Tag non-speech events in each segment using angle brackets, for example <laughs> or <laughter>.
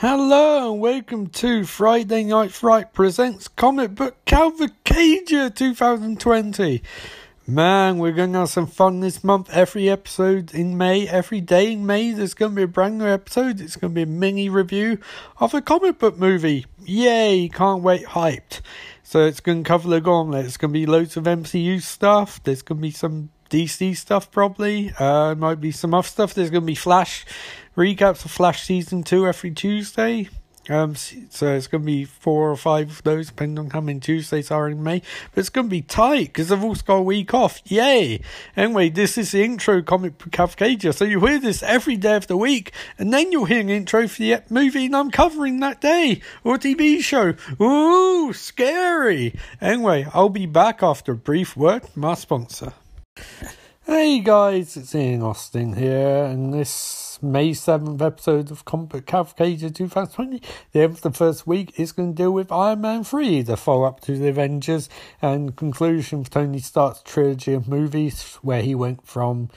Hello and welcome to Friday Night Fright presents Comic Book Cavalcade 2020. Man, we're going to have some fun this month. Every episode in May, every day in May, there's going to be a brand new episode. It's going to be a mini review of a comic book movie. Yay, can't wait, hyped. So it's going to cover the gauntlet. It's going to be loads of MCU stuff. There's going to be some DC stuff probably. Uh, might be some off stuff. There's going to be Flash recaps of Flash season two every Tuesday. Um, so it's going to be four or five of those, depending on how many Tuesdays are in May. But it's going to be tight because I've also got a week off. Yay! Anyway, this is the intro comic book So you hear this every day of the week, and then you'll hear an intro for the movie and I'm covering that day or TV show. Ooh, scary! Anyway, I'll be back after a brief word from sponsor. Hey guys, it's Ian Austin here, and this May 7th episode of Comic Book Cavalcade 2020, the end of the first week, is going to deal with Iron Man 3, the follow up to the Avengers, and conclusion of Tony Stark's trilogy of movies, where he went from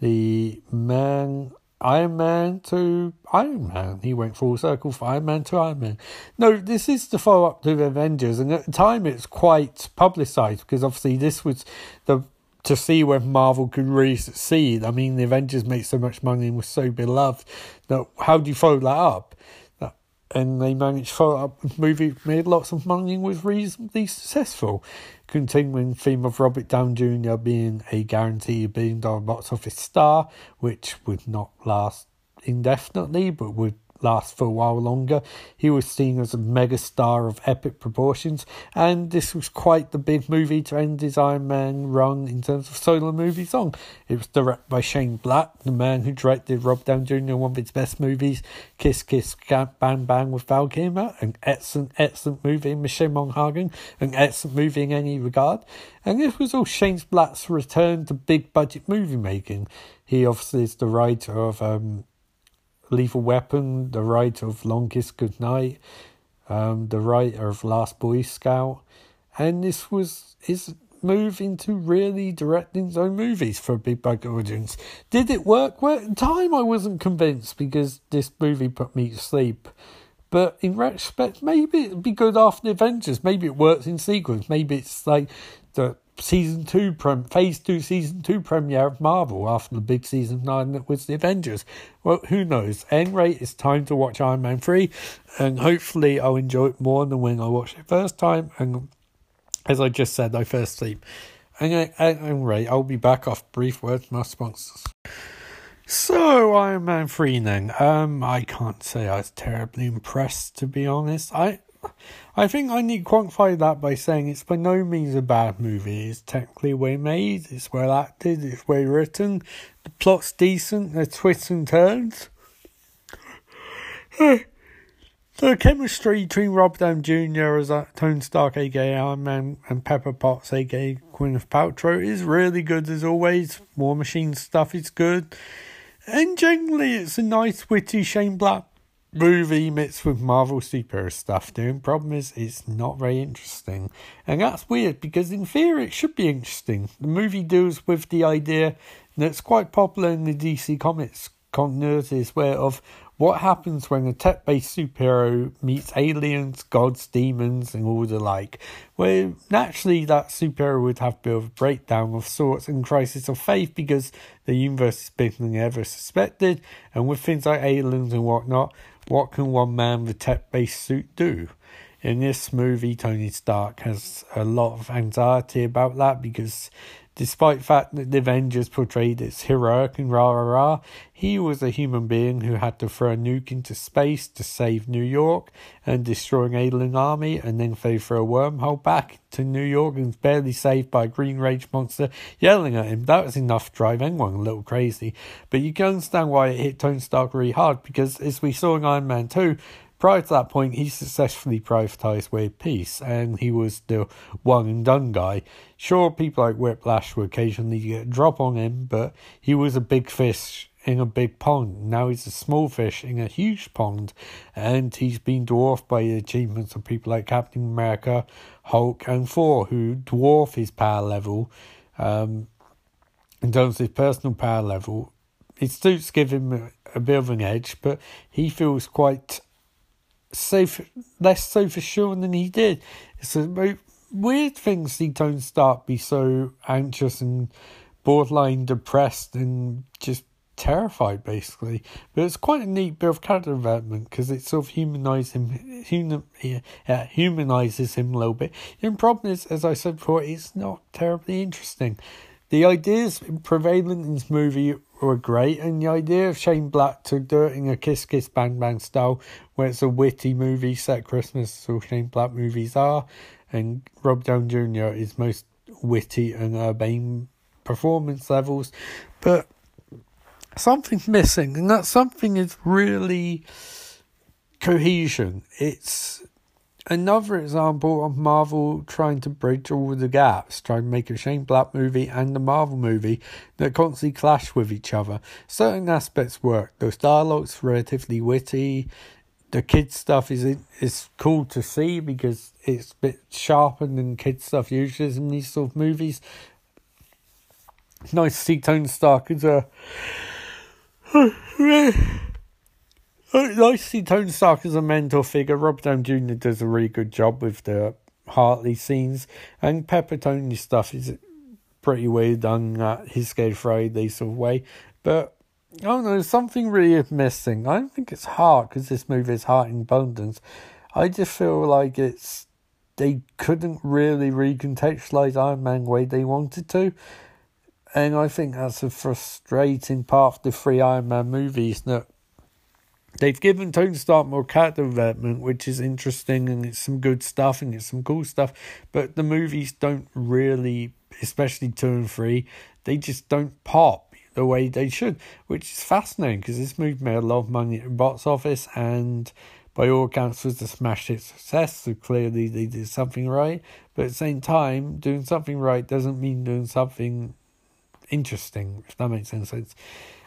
the Man. Iron Man to Iron Man. He went full circle from Iron Man to Iron Man. No, this is the follow up to the Avengers, and at the time it's quite publicised because obviously this was the to see whether Marvel could really succeed. I mean, the Avengers made so much money and was so beloved. Now, how do you follow that up? And they managed to follow up the movie, made lots of money and was reasonably successful. Continuing theme of Robert Downey Jr. being a guaranteed billion dollar box office star, which would not last indefinitely, but would last for a while longer. He was seen as a megastar of epic proportions, and this was quite the big movie to end his Iron Man run in terms of solo movies on. It was directed by Shane Black, the man who directed Rob Downey Jr. one of his best movies, Kiss Kiss Bang Bang with Val Kilmer, an excellent, excellent movie, Michelle Monaghan, an excellent movie in any regard. And this was all Shane Black's return to big budget movie making. He obviously is the writer of um, Lethal Weapon, the writer of Long Kiss Goodnight, um, the writer of Last Boy Scout, and this was his move into really directing his own movies for a big budget audience. Did it work? Well, at the time I wasn't convinced because this movie put me to sleep. But in retrospect, maybe it'd be good after the Avengers. Maybe it works in sequence. Maybe it's like the season two, prem- phase two, season two premiere of Marvel after the big season nine that was the Avengers. Well, who knows? Anyway, it's time to watch Iron Man 3, and hopefully I'll enjoy it more than when I watched it first time. And as I just said, I first sleep. Anyway, anyway I'll be back off brief words our sponsors. So Iron Man 3 then. Um, I can't say I was terribly impressed to be honest. I <laughs> I think I need to quantify that by saying it's by no means a bad movie. It's technically well made, it's well acted, it's well written, the plot's decent, there's twists and turns. <laughs> the chemistry between Rob Downey Jr. as Tony Stark, aka Iron Man, and Pepper Potts, aka Gwyneth Paltrow, is really good as always. War Machine stuff is good. And generally, it's a nice, witty Shane Black movie mixed with Marvel superhero stuff. The only problem is it's not very interesting. And that's weird because in theory it should be interesting. The movie deals with the idea that's quite popular in the DC Comics continuities where of what happens when a tech based superhero meets aliens, gods, demons, and all the like? Where naturally that superhero would have a bit of a breakdown of sorts and crisis of faith because the universe is bigger than ever suspected, and with things like aliens and whatnot, what can one man with a tech based suit do? In this movie, Tony Stark has a lot of anxiety about that because despite the fact that the Avengers portrayed as heroic and rah rah rah, he was a human being who had to throw a nuke into space to save New York and destroy an alien army, and then fell through a wormhole back to New York and barely saved by a green rage monster yelling at him. That was enough to drive anyone a little crazy. But you can understand why it hit Tony Stark really hard because, as we saw in Iron Man 2, Prior to that point, he successfully privatised World Peace, and he was the one and done guy. Sure, people like Whiplash would occasionally get a drop on him, but he was a big fish in a big pond. Now he's a small fish in a huge pond, and he's been dwarfed by the achievements of people like Captain America, Hulk, and Thor, who dwarf his power level. Um, in terms of his personal power level, his suits give him a, a bit of an edge, but he feels quite so less so for Sean than he did. It's a weird thing see Tony Stark be so anxious and borderline depressed and just terrified basically. But it's quite a neat bit of character development because it sort of humanizes him, human, yeah, humanizes him a little bit. The problem is, as I said before, it's not terribly interesting. The ideas prevalent in this movie were great, and the idea of Shane Black to do it in a Kiss Kiss Bang Bang style, where it's a witty movie set Christmas, so Shane Black movies are, and Rob Down Jr. is most witty and urbane performance levels, but something's missing, and that something is really cohesion. It's another example of Marvel trying to bridge all the gaps, trying to make a Shane Black movie and a Marvel movie that constantly clash with each other. Certain aspects work. Those dialogues relatively witty. The kids stuff is is cool to see because it's a bit sharper than kids stuff usually in these sort of movies. Nice to see Tony Stark as a I see Tony Stark as a mentor figure. Rob Downey Jr. does a really good job with the Harley scenes, and Pepper Tony stuff is pretty well done at uh, his Scared Friday sort of way. But I don't know, something really missing. I don't think it's heart because this movie is heart in abundance. I just feel like it's they couldn't really recontextualize Iron Man the way they wanted to. And I think that's a frustrating part of the three Iron Man movies that They've given Tony Stark more character development, which is interesting and it's some good stuff and it's some cool stuff. But the movies don't really, especially two and three, they just don't pop the way they should, which is fascinating because this movie made a lot of money at the box office and by all accounts was a smash hit success. So clearly they did something right. But at the same time, doing something right doesn't mean doing something interesting, if that makes any sense.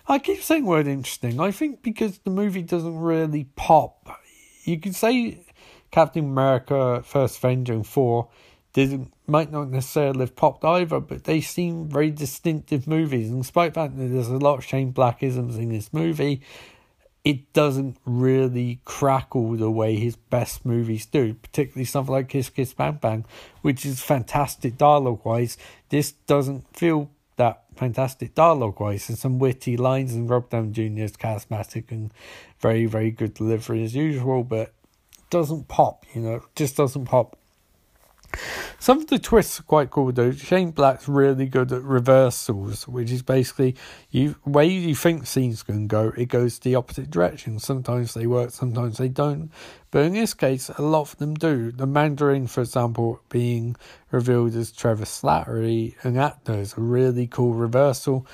I keep saying word interesting. I think because the movie doesn't really pop. You could say Captain America First Avenger and Thor didn't might not necessarily have popped either, but they seem very distinctive movies. And despite that there's a lot of Shane Blackisms in this movie, it doesn't really crackle the way his best movies do, particularly something like Kiss Kiss Bang Bang, which is fantastic dialogue wise. This doesn't feel fantastic dialogue wise and some witty lines and Rob Downey Jr. is charismatic and very, very good delivery as usual, but doesn't pop, you know, just doesn't pop. Some of the twists are quite cool though. Shane Black's really good at reversals, which is basically you way you think scenes can go, it goes the opposite direction. Sometimes they work, sometimes they don't. But in this case, a lot of them do. The Mandarin, for example, being revealed as Trevor Slattery, an actor, is a really cool reversal.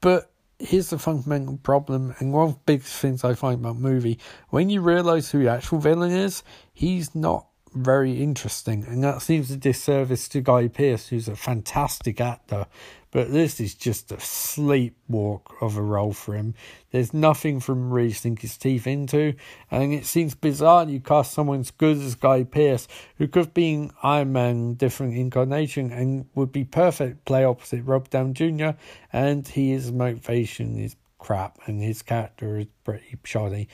But here's the fundamental problem, and one of the biggest things I find about the movie: when you realise who the actual villain is, he's not very interesting, and that seems a disservice to Guy Pearce, who's a fantastic actor. But this is just a sleepwalk of a role for him. There's nothing from really sink his teeth into, and it seems bizarre you cast someone as good as Guy Pearce, who could have been Iron Man, different incarnation, and would be perfect play opposite Rob Down Jr. And his motivation is crap, and his character is pretty shoddy.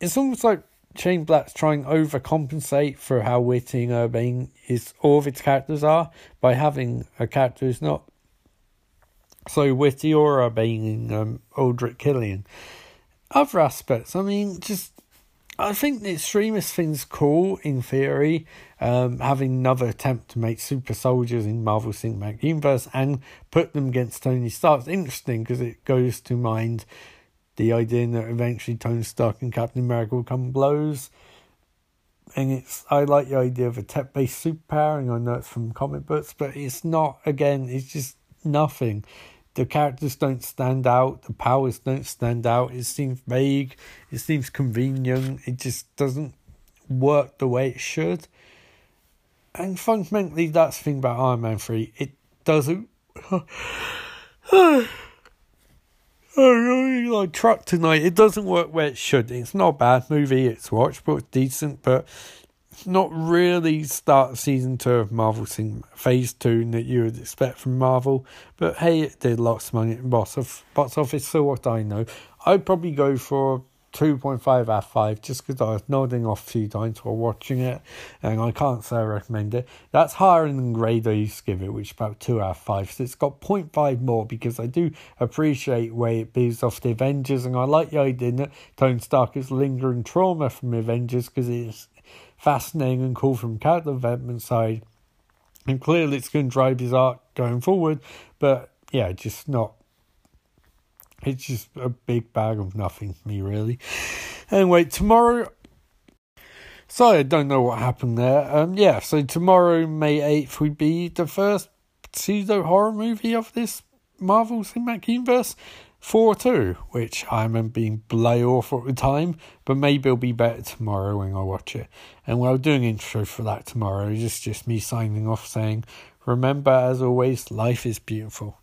It's almost like Shane Black's trying overcompensate for how witty and urbane his all of its characters are by having a character who's not so witty or urbane um, Aldrich Killian. Other aspects, I mean, just I think the extremist thing's cool in theory. Um, having another attempt to make super soldiers in Marvel Cinematic Universe and put them against Tony Stark's interesting because it goes to mind the idea that eventually Tony Stark and Captain America will come blows. And it's I like the idea of a tech based superpower, and I know it's from comic books, but it's not again, it's just nothing. The characters don't stand out, the powers don't stand out, it seems vague, it seems convenient, it just doesn't work the way it should. And fundamentally that's the thing about Iron Man 3. It doesn't I really like Truck tonight. It doesn't work where it should. It's not a bad movie. It's watchable, it's decent, but it's not really start season two of Marvel thing phase two that you would expect from Marvel. But hey, it did lots of money at box of box office. So what I know, I'd probably go for 2.5 out of 5 just because I was nodding off a few times while watching it and I can't say I recommend it. That's higher than grade I used to give it, which is about 2 out of 5. So it's got 0.5 more because I do appreciate where it builds off the Avengers and I like the idea that Tony Stark is lingering trauma from Avengers because it's fascinating and cool from character development side. And clearly it's going to drive his arc going forward, but yeah, just not it's just a big bag of nothing to me, really. Anyway, tomorrow. Sorry, I don't know what happened there. Um, yeah, so tomorrow, May 8th, would be the first pseudo horror movie of this Marvel Cinematic Universe. Thor 2, which I remember being bloody awful at the time, but maybe it'll be better tomorrow when I watch it. And while doing intro for that tomorrow, it's just, just me signing off saying, remember as always, life is beautiful.